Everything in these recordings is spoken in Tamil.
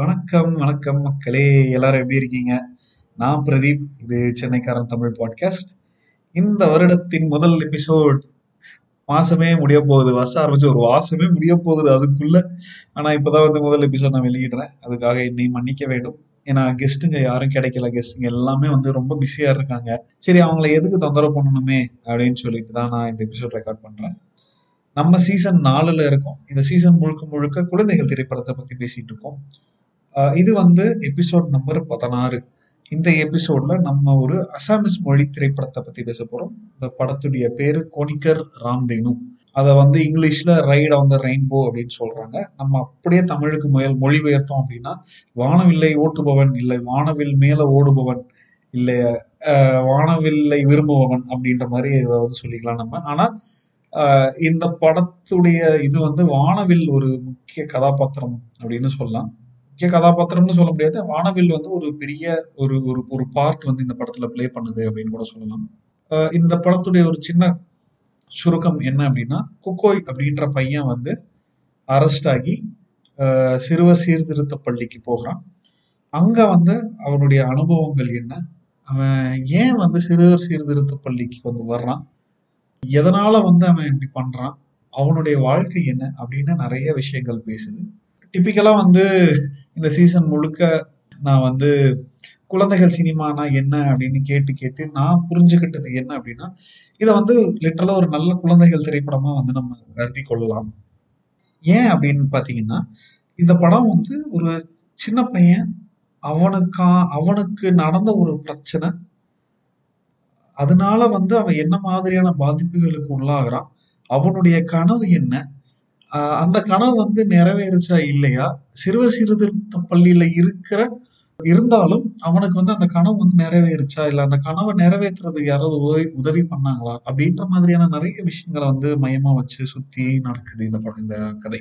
வணக்கம் வணக்கம் மக்களே. எல்லாரும் எப்படி இருக்கீங்க? நான் பிரதீப். இது சென்னைக்காரன் தமிழ் பாட்காஸ்ட் இந்த வருடத்தின் முதல் எபிசோட் மாசமே முடிய போகுது. வருஷம் ஆரம்பிச்சு ஒரு மாசமே முடிய போகுது அதுக்குள்ள. ஆனா இப்பதான் வந்து முதல் எபிசோட் நான் வெளியிடுறேன். அதுக்காக என்னை மன்னிக்க வேண்டும். ஏன்னா கெஸ்ட்டுங்க யாரும் கிடைக்கல. கெஸ்ட்டுங்க எல்லாமே வந்து ரொம்ப பிஸியா இருக்காங்க. சரி அவங்கள எதுக்கு தொந்தரவு பண்ணணுமே அப்படின்னு சொல்லிட்டு தான் நான் இந்த எபிசோட் ரெக்கார்ட் பண்றேன். நம்ம சீசன் நாலுல இருக்கோம். இந்த சீசன் முழுக்க முழுக்க குழந்தைகள் திரைப்படத்தை பத்தி பேசிட்டு இருக்கோம். இது வந்து எபிசோட் நம்பர் பதினாறு. இந்த எபிசோட்ல நம்ம ஒரு அசாமிஸ் மொழி திரைப்படத்தை பத்தி பேச போறோம். இந்த படத்துடைய பேரு கோனிக்கர் ராம்தேனு. அதை வந்து இங்கிலீஷ்ல ரைட் ஆன் த ரெயின்போ அப்படின்னு சொல்றாங்க. நம்ம அப்படியே தமிழுக்கு முயல் மொழிபெயர்த்தோம் அப்படின்னா வானவில்லை ஓட்டுபவன் இல்லை வானவில் மேல ஓடுபவன் இல்லை வானவில்லை விரும்புபவன் அப்படின்ற மாதிரி இதை வந்து சொல்லிக்கலாம் நம்ம. ஆனா இந்த படத்துடைய இது வந்து வானவில் ஒரு முக்கிய கதாபாத்திரம் அப்படின்னு சொல்லலாம். முக்கிய கதாபாத்திரம்னு சொல்ல முடியாது. வானவில் வந்து ஒரு பெரிய ஒரு ஒரு ஒரு பார்ட் வந்து இந்த படத்துல ப்ளே பண்ணுது அப்படின்னு கூட சொல்லலாம். இந்த படத்துடைய ஒரு சின்ன சுருக்கம் என்ன அப்படின்னா குக்கோய் அப்படின்ற பையன் வந்து அரெஸ்ட் ஆகி சிறுவர் சீர்திருத்த பள்ளிக்கு போகிறான். அங்க வந்து அவனுடைய அனுபவங்கள் என்ன? அவன் ஏன் வந்து சிறுவர் சீர்திருத்த பள்ளிக்கு வந்து வர்றான்? எதனால வந்து அவன் இப்படி பண்றான்? அவனுடைய வாழ்க்கை என்ன? அப்படின்னு நிறைய விஷயங்கள் பேசுது. டிப்பிக்கலா வந்து இந்த சீசன் முழுக்க நான் வந்து குழந்தைகள் சினிமானா என்ன அப்படின்னு கேட்டு கேட்டு நான் புரிஞ்சுக்கிட்டது என்ன அப்படின்னா இதை வந்து லிட்டரலாக ஒரு நல்ல குழந்தைகள் திரைப்படமாக வந்து நம்ம கருதி கொள்ளலாம். ஏன் அப்படின்னு பார்த்தீங்கன்னா இந்த படம் வந்து ஒரு சின்ன பையன் அவனுக்கா அவனுக்கு நடந்த ஒரு பிரச்சனை அதனால வந்து அவன் என்ன மாதிரியான பாதிப்புகளுக்கு உள்ளாகிறான் அவனுடைய கனவு என்ன அந்த கனவு வந்து நிறைவேறுச்சா இல்லையா? சிறுவர் சீர்திருத்த பள்ளியில இருக்கிற இருந்தாலும் அவனுக்கு வந்து அந்த கனவு வந்து நிறைவேறுச்சா? இல்ல அந்த கனவை நிறைவேற்றுறதுக்கு யாராவது உதவி உதவி பண்ணாங்களா? அப்படின்ற மாதிரியான நிறைய விஷயங்களை வந்து மையமா வச்சு சுத்தி நடக்குது இந்த படம் இந்த கதை.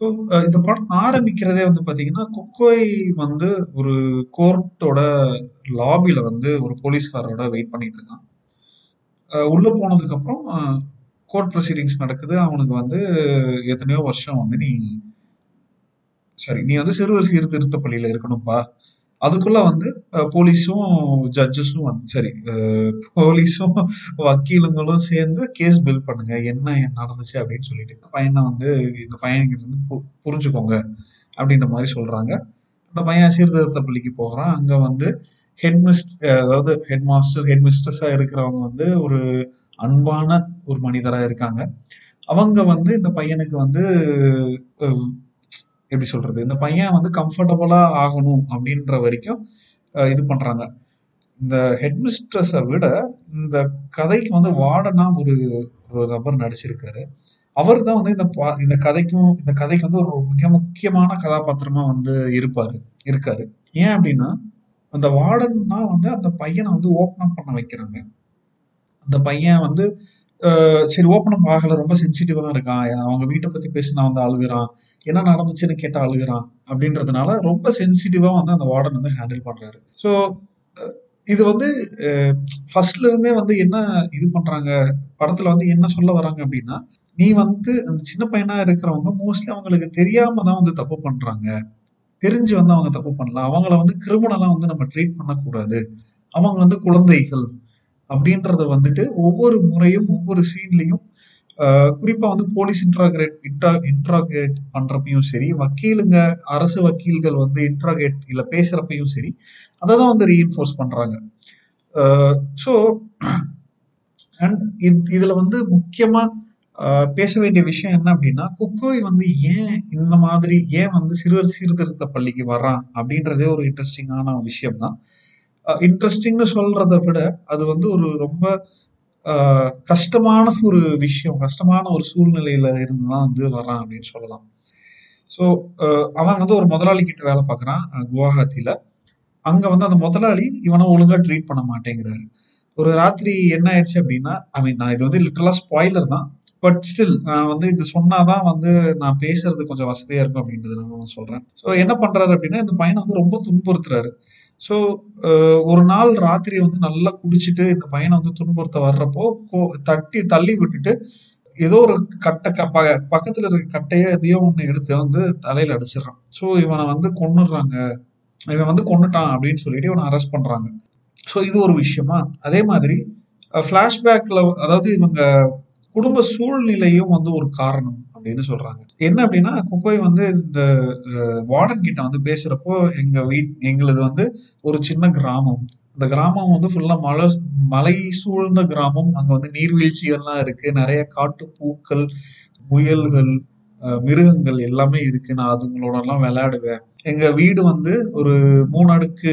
ஸோ இந்த படம் ஆரம்பிக்கிறதே வந்து பாத்தீங்கன்னா குக்கோய் வந்து ஒரு கோர்ட்டோட லாபியில் வந்து ஒரு போலீஸ்காரோட வெயிட் பண்ணிட்டு இருக்கான். உள்ளே உள்ள போனதுக்கு அப்புறம் கோர்ட் ப்ரொசீடிங்ஸ் நடக்குது. அவனுக்கு வந்து எத்தனையோ வருஷம் வந்து நீ சரி நீ வந்து சிறுவர் சீர்திருத்த பள்ளியில இருக்கணும்ப்பா அதுக்குள்ள வந்து போலீஸும் ஜட்ஜஸும் வந்து சரி போலீஸும் வக்கீலுங்களும் சேர்ந்து கேஸ் பில் பண்ணுங்க. என்ன நடந்துச்சு அப்படின்னு சொல்லிட்டு இந்த பையனை வந்து இந்த பையன்கிட்ட இருந்து பு- புரிஞ்சுக்கோங்க அப்படின்ற மாதிரி சொல்றாங்க. அந்த பையன் சீர்திருத்த பள்ளிக்கு போகிறான் அங்க வந்து ஹெட் அதாவது ஹெட் மாஸ்டர் ஹெட் மிஸ்டர்ஸா இருக்கிறவங்க வந்து ஒரு அன்பான ஒரு மனிதராக இருக்காங்க. அவங்க வந்து இந்த பையனுக்கு வந்து எப்படி சொல்றது? இந்த பையன் வந்து கம்ஃபர்டபுளா ஆகணும் அப்படின்ற வரைக்கும் இது பண்றாங்க. இந்த ஹெட்மிஸ்ட்ரஸை விட இந்த கதைக்கு வந்து வார்டனா ஒரு ஒரு நபர் நடிச்சிருக்காரு. அவர் தான் வந்து இந்த பா- இந்த கதைக்கும் இந்த கதைக்கு வந்து ஒரு மிக முக்கியமான கதாபாத்திரமா வந்து இருப்பாரு இருக்காரு. ஏன் அப்படின்னா அந்த வார்டன்னா வந்து அந்த பையனை வந்து ஓப்பன் அப் பண்ண வைக்கிறாங்க. அந்த பையன் வந்து சரி ஓப்பன் அப் ஆகல ரொம்ப சென்சிட்டிவாக இருக்கான். அவங்க வீட்டை பத்தி பேசினா வந்து அழுகுறான். என்ன நடந்துச்சுன்னு கேட்டால் அழுகுறான். அப்படின்றதுனால ரொம்ப சென்சிட்டிவாக வந்து அந்த வார்டன் வந்து ஹேண்டில் பண்றாரு. ஸோ இது வந்து ஃபர்ஸ்ட்ல இருந்தே வந்து என்ன இது பண்றாங்க? படத்துல வந்து என்ன சொல்ல வராங்க அப்படின்னா நீ வந்து அந்த சின்ன பையனா இருக்கிறவங்க மோஸ்ட்லி அவங்களுக்கு தெரியாம தான் வந்து தப்பு பண்றாங்க. தெரிஞ்சு வந்து அவங்க தப்பு பண்ணலாம் அவங்கள வந்து கிரிமினலாக வந்து நம்ம ட்ரீட் பண்ணக்கூடாது. அவங்க வந்து குழந்தைகள். அப்படின்றத வந்துட்டு ஒவ்வொரு முறையும் ஒவ்வொரு சீன்லயும் குறிப்பா வந்து போலீஸ் இன்ட்ராகிரேட் இன்ட்ரா இன்ட்ராகேட் பண்றப்பையும் சரி வக்கீலுங்க அரசு வக்கீல்கள் வந்து இன்ட்ராகேட் இல்ல பேசுறப்பையும் சரி அதை தான் வந்து ரீஇன்ஃபோர்ஸ் பண்றாங்க. ஸோ அண்ட் இதுல வந்து முக்கியமா ஆஹ் பேச வேண்டிய விஷயம் என்ன அப்படின்னா குக்கோய் வந்து ஏன் இந்த மாதிரி ஏன் வந்து சிறுவர் சீர்திருத்த பள்ளிக்கு வர்றான் அப்படின்றதே ஒரு இன்ட்ரெஸ்டிங்கான விஷயம் தான் இன்ட்ரெஸ்டிங்னு சொல்றதை விட அது வந்து ஒரு ரொம்ப கஷ்டமான ஒரு விஷயம் கஷ்டமான ஒரு சூழ்நிலையில இருந்து தான் வந்து வரான் அப்படின்னு சொல்லலாம். ஸோ அவன் வந்து ஒரு முதலாளி கிட்ட வேலை பார்க்குறான் குவாஹாத்தில. அங்க வந்து அந்த முதலாளி இவனை ஒழுங்கா ட்ரீட் பண்ண மாட்டேங்கிறாரு. ஒரு ராத்திரி என்ன ஆயிடுச்சு அப்படின்னா ஐ மீன் நான் இது வந்து லிட்டரலா ஸ்பாய்லர் தான். பட் ஸ்டில் நான் வந்து இது சொன்னாதான் வந்து நான் பேசுறது கொஞ்சம் வசதியா இருக்கும் அப்படின்றது நான் சொல்றேன். ஸோ என்ன பண்றாரு அப்படின்னா இந்த பையனை வந்து ரொம்ப துன்புறுத்துறாரு. ஸோ uh, ஒரு நாள் ராத்திரி வந்து நல்லா குடிச்சிட்டு இந்த பையனை வந்து துன்புறுத்த வர்றப்போ கோ- தட்டி தள்ளி விட்டுட்டு ஏதோ ஒரு கட்டை க- ப- பக்கத்தில் இருக்க கட்டையோ எதையோ ஒன்று எடுத்து வந்து தலையில் அடிச்சிடறான். ஸோ இவனை வந்து கொன்னுடுறாங்க. இவன் வந்து கொன்னுட்டான் அப்படின்னு சொல்லிட்டு இவனை அரெஸ்ட் பண்ணுறாங்க ஸோ இது ஒரு விஷயமா? அதே மாதிரி ஃப்ளாஷ்பேக்கில் அதாவது இவங்க குடும்ப சூழ்நிலையும் வந்து ஒரு காரணம். அப்படின்னு சொல்றாங்க. என்ன அப்படின்னா குக்கோய் வந்து இந்த வார்டன் கிட்ட வந்து பேசுறப்போ எங்க வீட் எங்களது வந்து ஒரு சின்ன கிராமம். இந்த கிராமம் வந்து ஃபுல்லா மலை மலை சூழ்ந்த கிராமம். அங்க வந்து நீர்வீழ்ச்சிகள்லாம் இருக்கு. நிறைய காட்டு பூக்கள் முயல்கள் மிருகங்கள் எல்லாமே இருக்கு. நான் அதுங்களோட எல்லாம் விளையாடுவேன். எங்க வீடு வந்து ஒரு மூணு அடுக்கு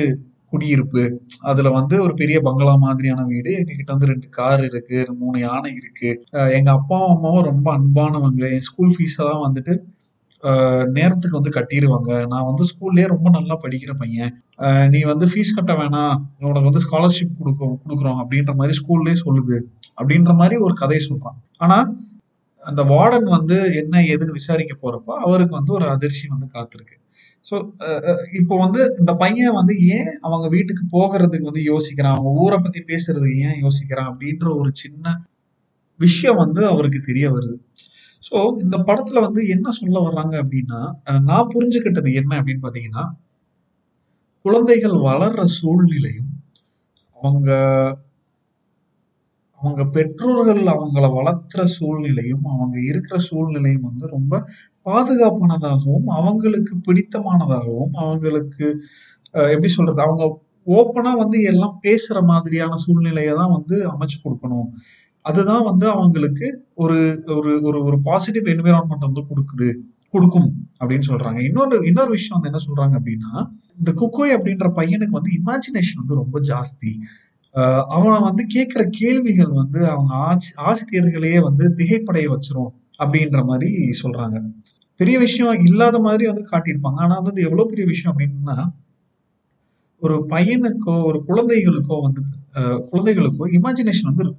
குடியிருப்பு அதுல வந்து ஒரு பெரிய பங்களா மாதிரியான வீடு. எங்க கிட்ட வந்து ரெண்டு கார் இருக்கு மூணு யானை இருக்கு. எங்க அப்பாவும் அம்மாவும் ரொம்ப அன்பானவங்க. என் ஸ்கூல் ஃபீஸ் எல்லாம் வந்துட்டு நேரத்துக்கு வந்து கட்டிடுவாங்க நான் வந்து ஸ்கூல்லயே ரொம்ப நல்லா படிக்கிற பையன். நீ வந்து ஃபீஸ் கட்ட வேணாம். உனக்கு வந்து ஸ்காலர்ஷிப் கொடுக்கும் கொடுக்குறோம் அப்படின்ற மாதிரி ஸ்கூல்லே சொல்லுது. அப்படின்ற மாதிரி ஒரு கதை சொல்றான். ஆனா அந்த வார்டன் வந்து என்ன ஏதுன்னு விசாரிக்க போறப்ப அவருக்கு வந்து ஒரு அதிர்ச்சி வந்து காத்திருக்கு. ஸோ uh, uh, இப்போ வந்து இந்த பையன் வந்து ஏன் அவங்க வீட்டுக்கு போகிறதுக்கு வந்து யோசிக்கிறான்? அவங்க ஊரை பத்தி பேசுறதுக்கு ஏன் யோசிக்கிறான்? அப்படின்ற ஒரு சின்ன விஷயம் வந்து அவருக்கு தெரிய வருது. ஸோ இந்த படத்துல வந்து என்ன சொல்ல வர்றாங்க அப்படின்னா நான் புரிஞ்சுக்கிட்டது என்ன அப்படின்னு பார்த்தீங்கன்னா குழந்தைகள் வளர்ற சூழ்நிலையும் அவங்க அவங்க பெற்றோர்கள் அவங்கள வளர்த்துற சூழ்நிலையும் அவங்க இருக்கிற சூழ்நிலையும் வந்து ரொம்ப பாதுகாப்பானதாகவும் அவங்களுக்கு பிடித்தமானதாகவும் அவங்களுக்கு எப்படி சொல்றது அவங்க ஓப்பனா வந்து எல்லாம் பேசுற மாதிரியான சூழ்நிலையை தான் வந்து அமைச்சு கொடுக்கணும். அதுதான் வந்து அவங்களுக்கு ஒரு ஒரு ஒரு ஒரு பாசிட்டிவ் என்விரான்மெண்ட் வந்து கொடுக்குது கொடுக்கும் அப்படின்னு சொல்றாங்க. இன்னொரு இன்னொரு விஷயம் வந்து என்ன சொல்றாங்க அப்படின்னா இந்த குக்கோய் அப்படின்ற பையனுக்கு வந்து இமேஜினேஷன் வந்து ரொம்ப ஜாஸ்தி. அவனை வந்து கேட்கிற கேள்விகள் வந்து அவங்க ஆசி- ஆசிரியர்களையே வந்து திகைப்படைய வச்சிரும் அப்படின்ற மாதிரி சொல்றாங்க. பெரிய விஷயம் இல்லாத மாதிரி வந்து காட்டியிருப்பாங்க. ஆனா வந்து எவ்வளவு பெரிய விஷயம் அப்படின்னா ஒரு பையனுக்கோ ஒரு குழந்தைகளுக்கோ வந்து குழந்தைகளுக்கோ இமேஜினேஷன் வந்து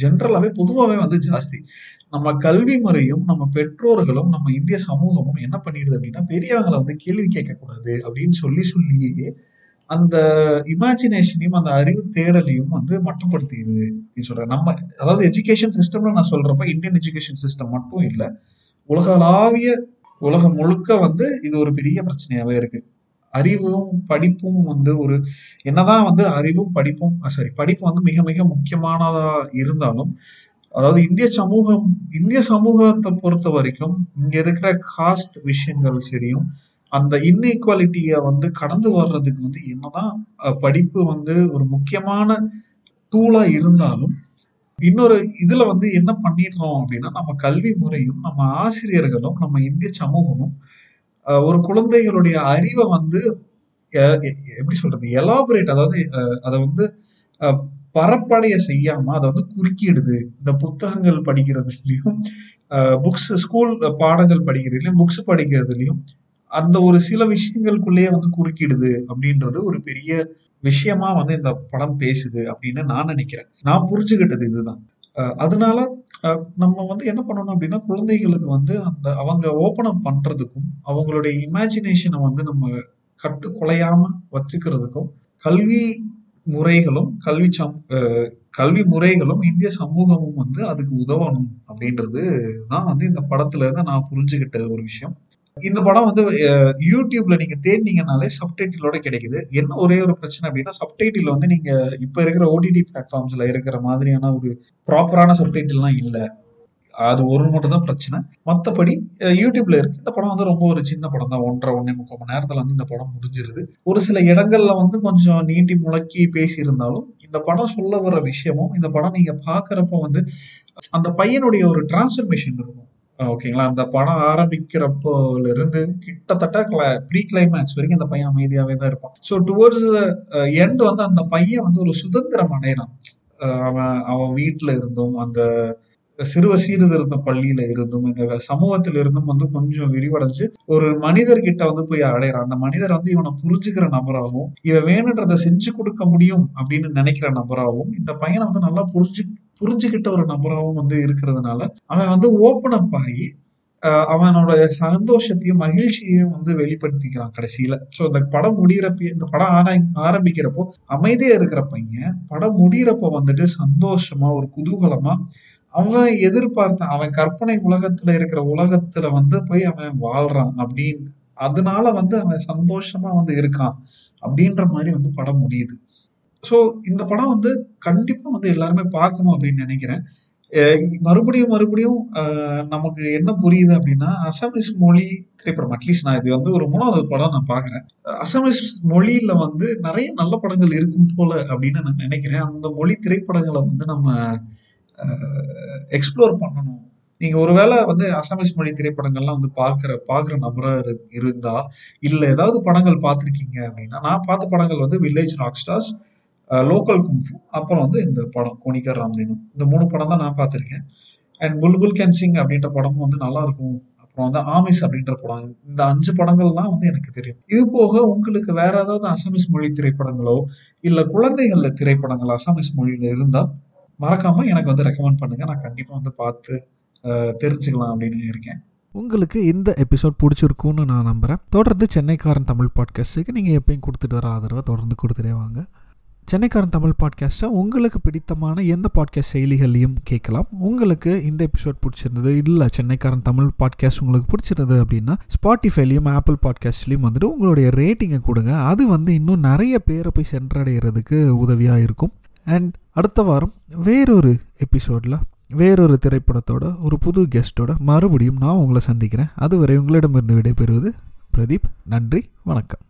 ஜென்ரலாகவே பொதுவாகவே வந்து ஜாஸ்தி. நம்ம கல்வி முறையும் நம்ம பெற்றோர்களும் நம்ம இந்திய சமூகமும் என்ன பண்ணிடுது அப்படின்னா பெரியவங்களை வந்து கேள்வி கேட்கக்கூடாது அப்படின்னு சொல்லி சொல்லியே அந்த இமேஜினேஷனையும் அந்த அறிவு தேடலையும் வந்து மட்டுப்படுத்திடுது அப்படின்னு சொல்றேன் நம்ம அதாவது எஜுகேஷன் சிஸ்டம்ல நான் சொல்றப்ப இந்தியன் எஜுகேஷன் சிஸ்டம் மட்டும் இல்லை. உலகளாவிய உலகம் முழுக்க வந்து இது ஒரு பெரிய பிரச்சனையாவே இருக்கு. அறிவும் படிப்பும் வந்து ஒரு என்னதான் வந்து அறிவும் படிப்பும் சாரி படிப்பு வந்து மிக மிக முக்கியமானதா இருந்தாலும் அதாவது இந்திய சமூகம் இந்திய சமூகத்தை பொறுத்த வரைக்கும் இங்க இருக்கிற காஸ்ட் விஷயங்கள் சரியும் அந்த இன்இக்வாலிட்டியை வந்து கடந்து வர்றதுக்கு வந்து என்னதான் படிப்பு வந்து ஒரு முக்கியமான டூலா இருந்தாலும் இன்னொரு இதுல வந்து என்ன பண்ணிடுறோம் அப்படின்னா நம்ம கல்வி முறையும் நம்ம ஆசிரியர்களும் நம்ம இந்திய சமூகமும் ஒரு குழந்தைகளுடைய அறிவை வந்து எ- எ- எப்படி சொல்றது எலாபரேட் அதாவது அதை வந்து பரப்படைய செய்யாம அதை வந்து குறுக்கிடுது. இந்த புத்தகங்கள் படிக்கிறதுலயும் புக்ஸ் ஸ்கூல் பாடங்கள் படிக்கிறதுலயும் புக்ஸ் படிக்கிறதுலயும் அந்த ஒரு சில விஷயங்களுக்குள்ளேயே வந்து குறுக்கிடுது அப்படின்றது ஒரு பெரிய விஷயமா வந்து இந்த படம் பேசுது அப்படின்னு நான் நினைக்கிறேன். நான் புரிஞ்சுக்கிட்டது இதுதான். அதனால நம்ம வந்து என்ன பண்ணணும் அப்படின்னா குழந்தைகளுக்கு வந்து அந்த அவங்க ஓபன் அப் பண்றதுக்கும் அவங்களுடைய இமேஜினேஷனை வந்து நம்ம கட்டு குலையாம வச்சுக்கிறதுக்கும் கல்வி முறைகளும் கல்வி சம் கல்வி முறைகளும் இந்திய சமூகமும் வந்து அதுக்கு உதவணும் அப்படின்றது தான் வந்து இந்த படத்துல இருந்து நான் புரிஞ்சுக்கிட்ட ஒரு விஷயம். இந்த படம் வந்து யூடியூப்ல நீங்க தேடினீங்கனாலே சப்டைட்டிலோட கிடைக்குது. என்ன ஒரே ஒரு பிரச்சனை அப்படின்னா சப்டைட்டில் வந்து நீங்க இப்ப இருக்கிற ஓடிடி பிளாட்ஃபார்ம்ஸ்ல இருக்கிற மாதிரியான ஒரு ப்ராப்பரான சப்டைட்டில்லாம் இல்லை. அது ஒரு மட்டும் தான் பிரச்சனை. மற்றபடி யூடியூப்ல இருக்கு. இந்த படம் வந்து ரொம்ப ஒரு சின்ன படம் தான். ஒன்றரை ஒன்னே முக்கால் மணி நேரத்துல வந்து இந்த படம் முடிஞ்சிருது. ஒரு சில இடங்கள்ல வந்து கொஞ்சம் நீட்டி முழக்கி பேசியிருந்தாலும் இந்த படம் சொல்ல வர விஷயமும் இந்த படம் நீங்க பாக்குறப்ப வந்து அந்த பையனுடைய ஒரு டிரான்ஸ்ஃபர்மேஷன் இருக்கும். ஓகேங்களா? அந்த படம் ஆரம்பிக்கிறப்போல இருந்து கிட்டத்தட்ட ப்ரீ கிளைமேக்ஸ் வரைக்கும் அந்த பையன் அமைதியாவே தான் இருப்பான். ஸோ டுவோர்ட்ஸ் எண்ட் வந்து அந்த பையன் வந்து ஒரு சுதந்திரம் அடையிறான் அவன் அவன் வீட்டுல இருந்தும் அந்த சிறுவ சீர்திருத்த பள்ளியில இருந்தும் இந்த சமூகத்தில இருந்தும் வந்து கொஞ்சம் விரிவடைஞ்சு ஒரு மனிதர்கிட்ட வந்து போய் அடையிறான் அந்த மனிதர் வந்து இவனை புரிஞ்சுக்கிற நபராகவும் இவன் வேணுன்றதை செஞ்சு கொடுக்க முடியும் அப்படின்னு நினைக்கிற நபராகவும் இந்த பையனை வந்து நல்லா புரிஞ்சு புரிஞ்சுக்கிட்ட ஒரு நபராகவும் வந்து இருக்கிறதுனால அவன் வந்து ஓப்பன் அப் ஆகி அவனோட சந்தோஷத்தையும் மகிழ்ச்சியையும் வந்து வெளிப்படுத்திக்கிறான் கடைசியில. ஸோ இந்த படம் முடிகிறப்ப இந்த படம் ஆனா ஆரம்பிக்கிறப்போ அமைதியா இருக்கிற பையன் படம் முடியிறப்ப வந்துட்டு சந்தோஷமா ஒரு குதூகலமா அவன் எதிர்பார்த்த அவன் கற்பனை உலகத்துல இருக்கிற உலகத்துல வந்து போய் அவன் வாழ்றான் அப்படின்னு அதனால வந்து அவன் சந்தோஷமா வந்து இருக்கான் அப்படின்ற மாதிரி வந்து படம் முடியுது. ஸோ இந்த படம் வந்து கண்டிப்பாக வந்து எல்லாருமே பார்க்கணும் அப்படின்னு நினைக்கிறேன். மறுபடியும் மறுபடியும் நமக்கு என்ன புரியுது அப்படின்னா அசாமிஸ் மொழி திரைப்படம். அட்லீஸ்ட் நான் இது வந்து ஒரு மூணாவது படம் நான் பாக்குறேன் அசாமிஸ் மொழியில வந்து நிறைய நல்ல படங்கள் இருக்கும் போல அப்படின்னு நான் நினைக்கிறேன். அந்த மொழி திரைப்படங்களை வந்து நம்ம எக்ஸ்ப்ளோர் பண்ணணும். நீங்க ஒருவேளை வந்து அசாமிஸ் மொழி திரைப்படங்கள்லாம் வந்து பாக்குற பாக்குற நபரா இரு- இருந்தா இல்ல ஏதாவது படங்கள் பார்த்துருக்கீங்க அப்படின்னா நான் பார்த்த படங்கள் வந்து village rock stars local kung fu அப்புறம் வந்து இந்த படம் கோனிகர் ராம்தேனு இந்த மூணு படம் தான் நான் பார்த்துருக்கேன். அண்ட் புல்புல் கேன் சிங் அப்படின்ற படமும் வந்து நல்லா இருக்கும். அப்புறம் வந்து ஆமிஸ் அப்படின்ற படம். இந்த அஞ்சு படங்கள்லாம் வந்து எனக்கு தெரியும். இது போக உங்களுக்கு வேற ஏதாவது அசாமிஸ் மொழி திரைப்படங்களோ இல்லை குழந்தைகள்ல திரைப்படங்கள் அசாமிஸ் மொழியில இருந்தால் மறக்காம எனக்கு வந்து ரெக்கமெண்ட் பண்ணுங்க. நான் கண்டிப்பாக வந்து பார்த்து தெரிஞ்சுக்கலாம் அப்படின்னு இருக்கேன். உங்களுக்கு இந்த எபிசோட் பிடிச்சிருக்கும்னு நான் நம்புகிறேன் தொடர்ந்து சென்னைக்காரன் தமிழ் பாட்காஸ்ட்டுக்கு நீங்கள் எப்பயும் கொடுத்துட்டு வர ஆதரவை தொடர்ந்து கொடுத்துட்டே வாங்க. சென்னைக்காரன் தமிழ் பாட்காஸ்ட்டை உங்களுக்கு பிடித்தமான எந்த பாட்காஸ்ட் செயலிகளையும் கேட்கலாம். உங்களுக்கு இந்த எபிசோட் பிடிச்சிருந்தது இல்லை சென்னைக்காரன் தமிழ் பாட்காஸ்ட் உங்களுக்கு பிடிச்சிருந்தது அப்படின்னா ஸ்பாட்டிஃபைலையும் ஆப்பிள் பாட்காஸ்ட்லேயும் வந்துட்டு உங்களுடைய ரேட்டிங்கை கொடுங்க. அது வந்து இன்னும் நிறைய பேரை போய் சென்றடைகிறதுக்கு உதவியாக இருக்கும். அண்ட் அடுத்த வாரம் வேறொரு எபிசோடில் வேறொரு திரைப்படத்தோட ஒரு புது கெஸ்ட்டோட மறுபடியும் நான் உங்களை சந்திக்கிறேன். அதுவரை உங்களிடமிருந்து விடைபெறுவது பிரதீப். நன்றி வணக்கம்.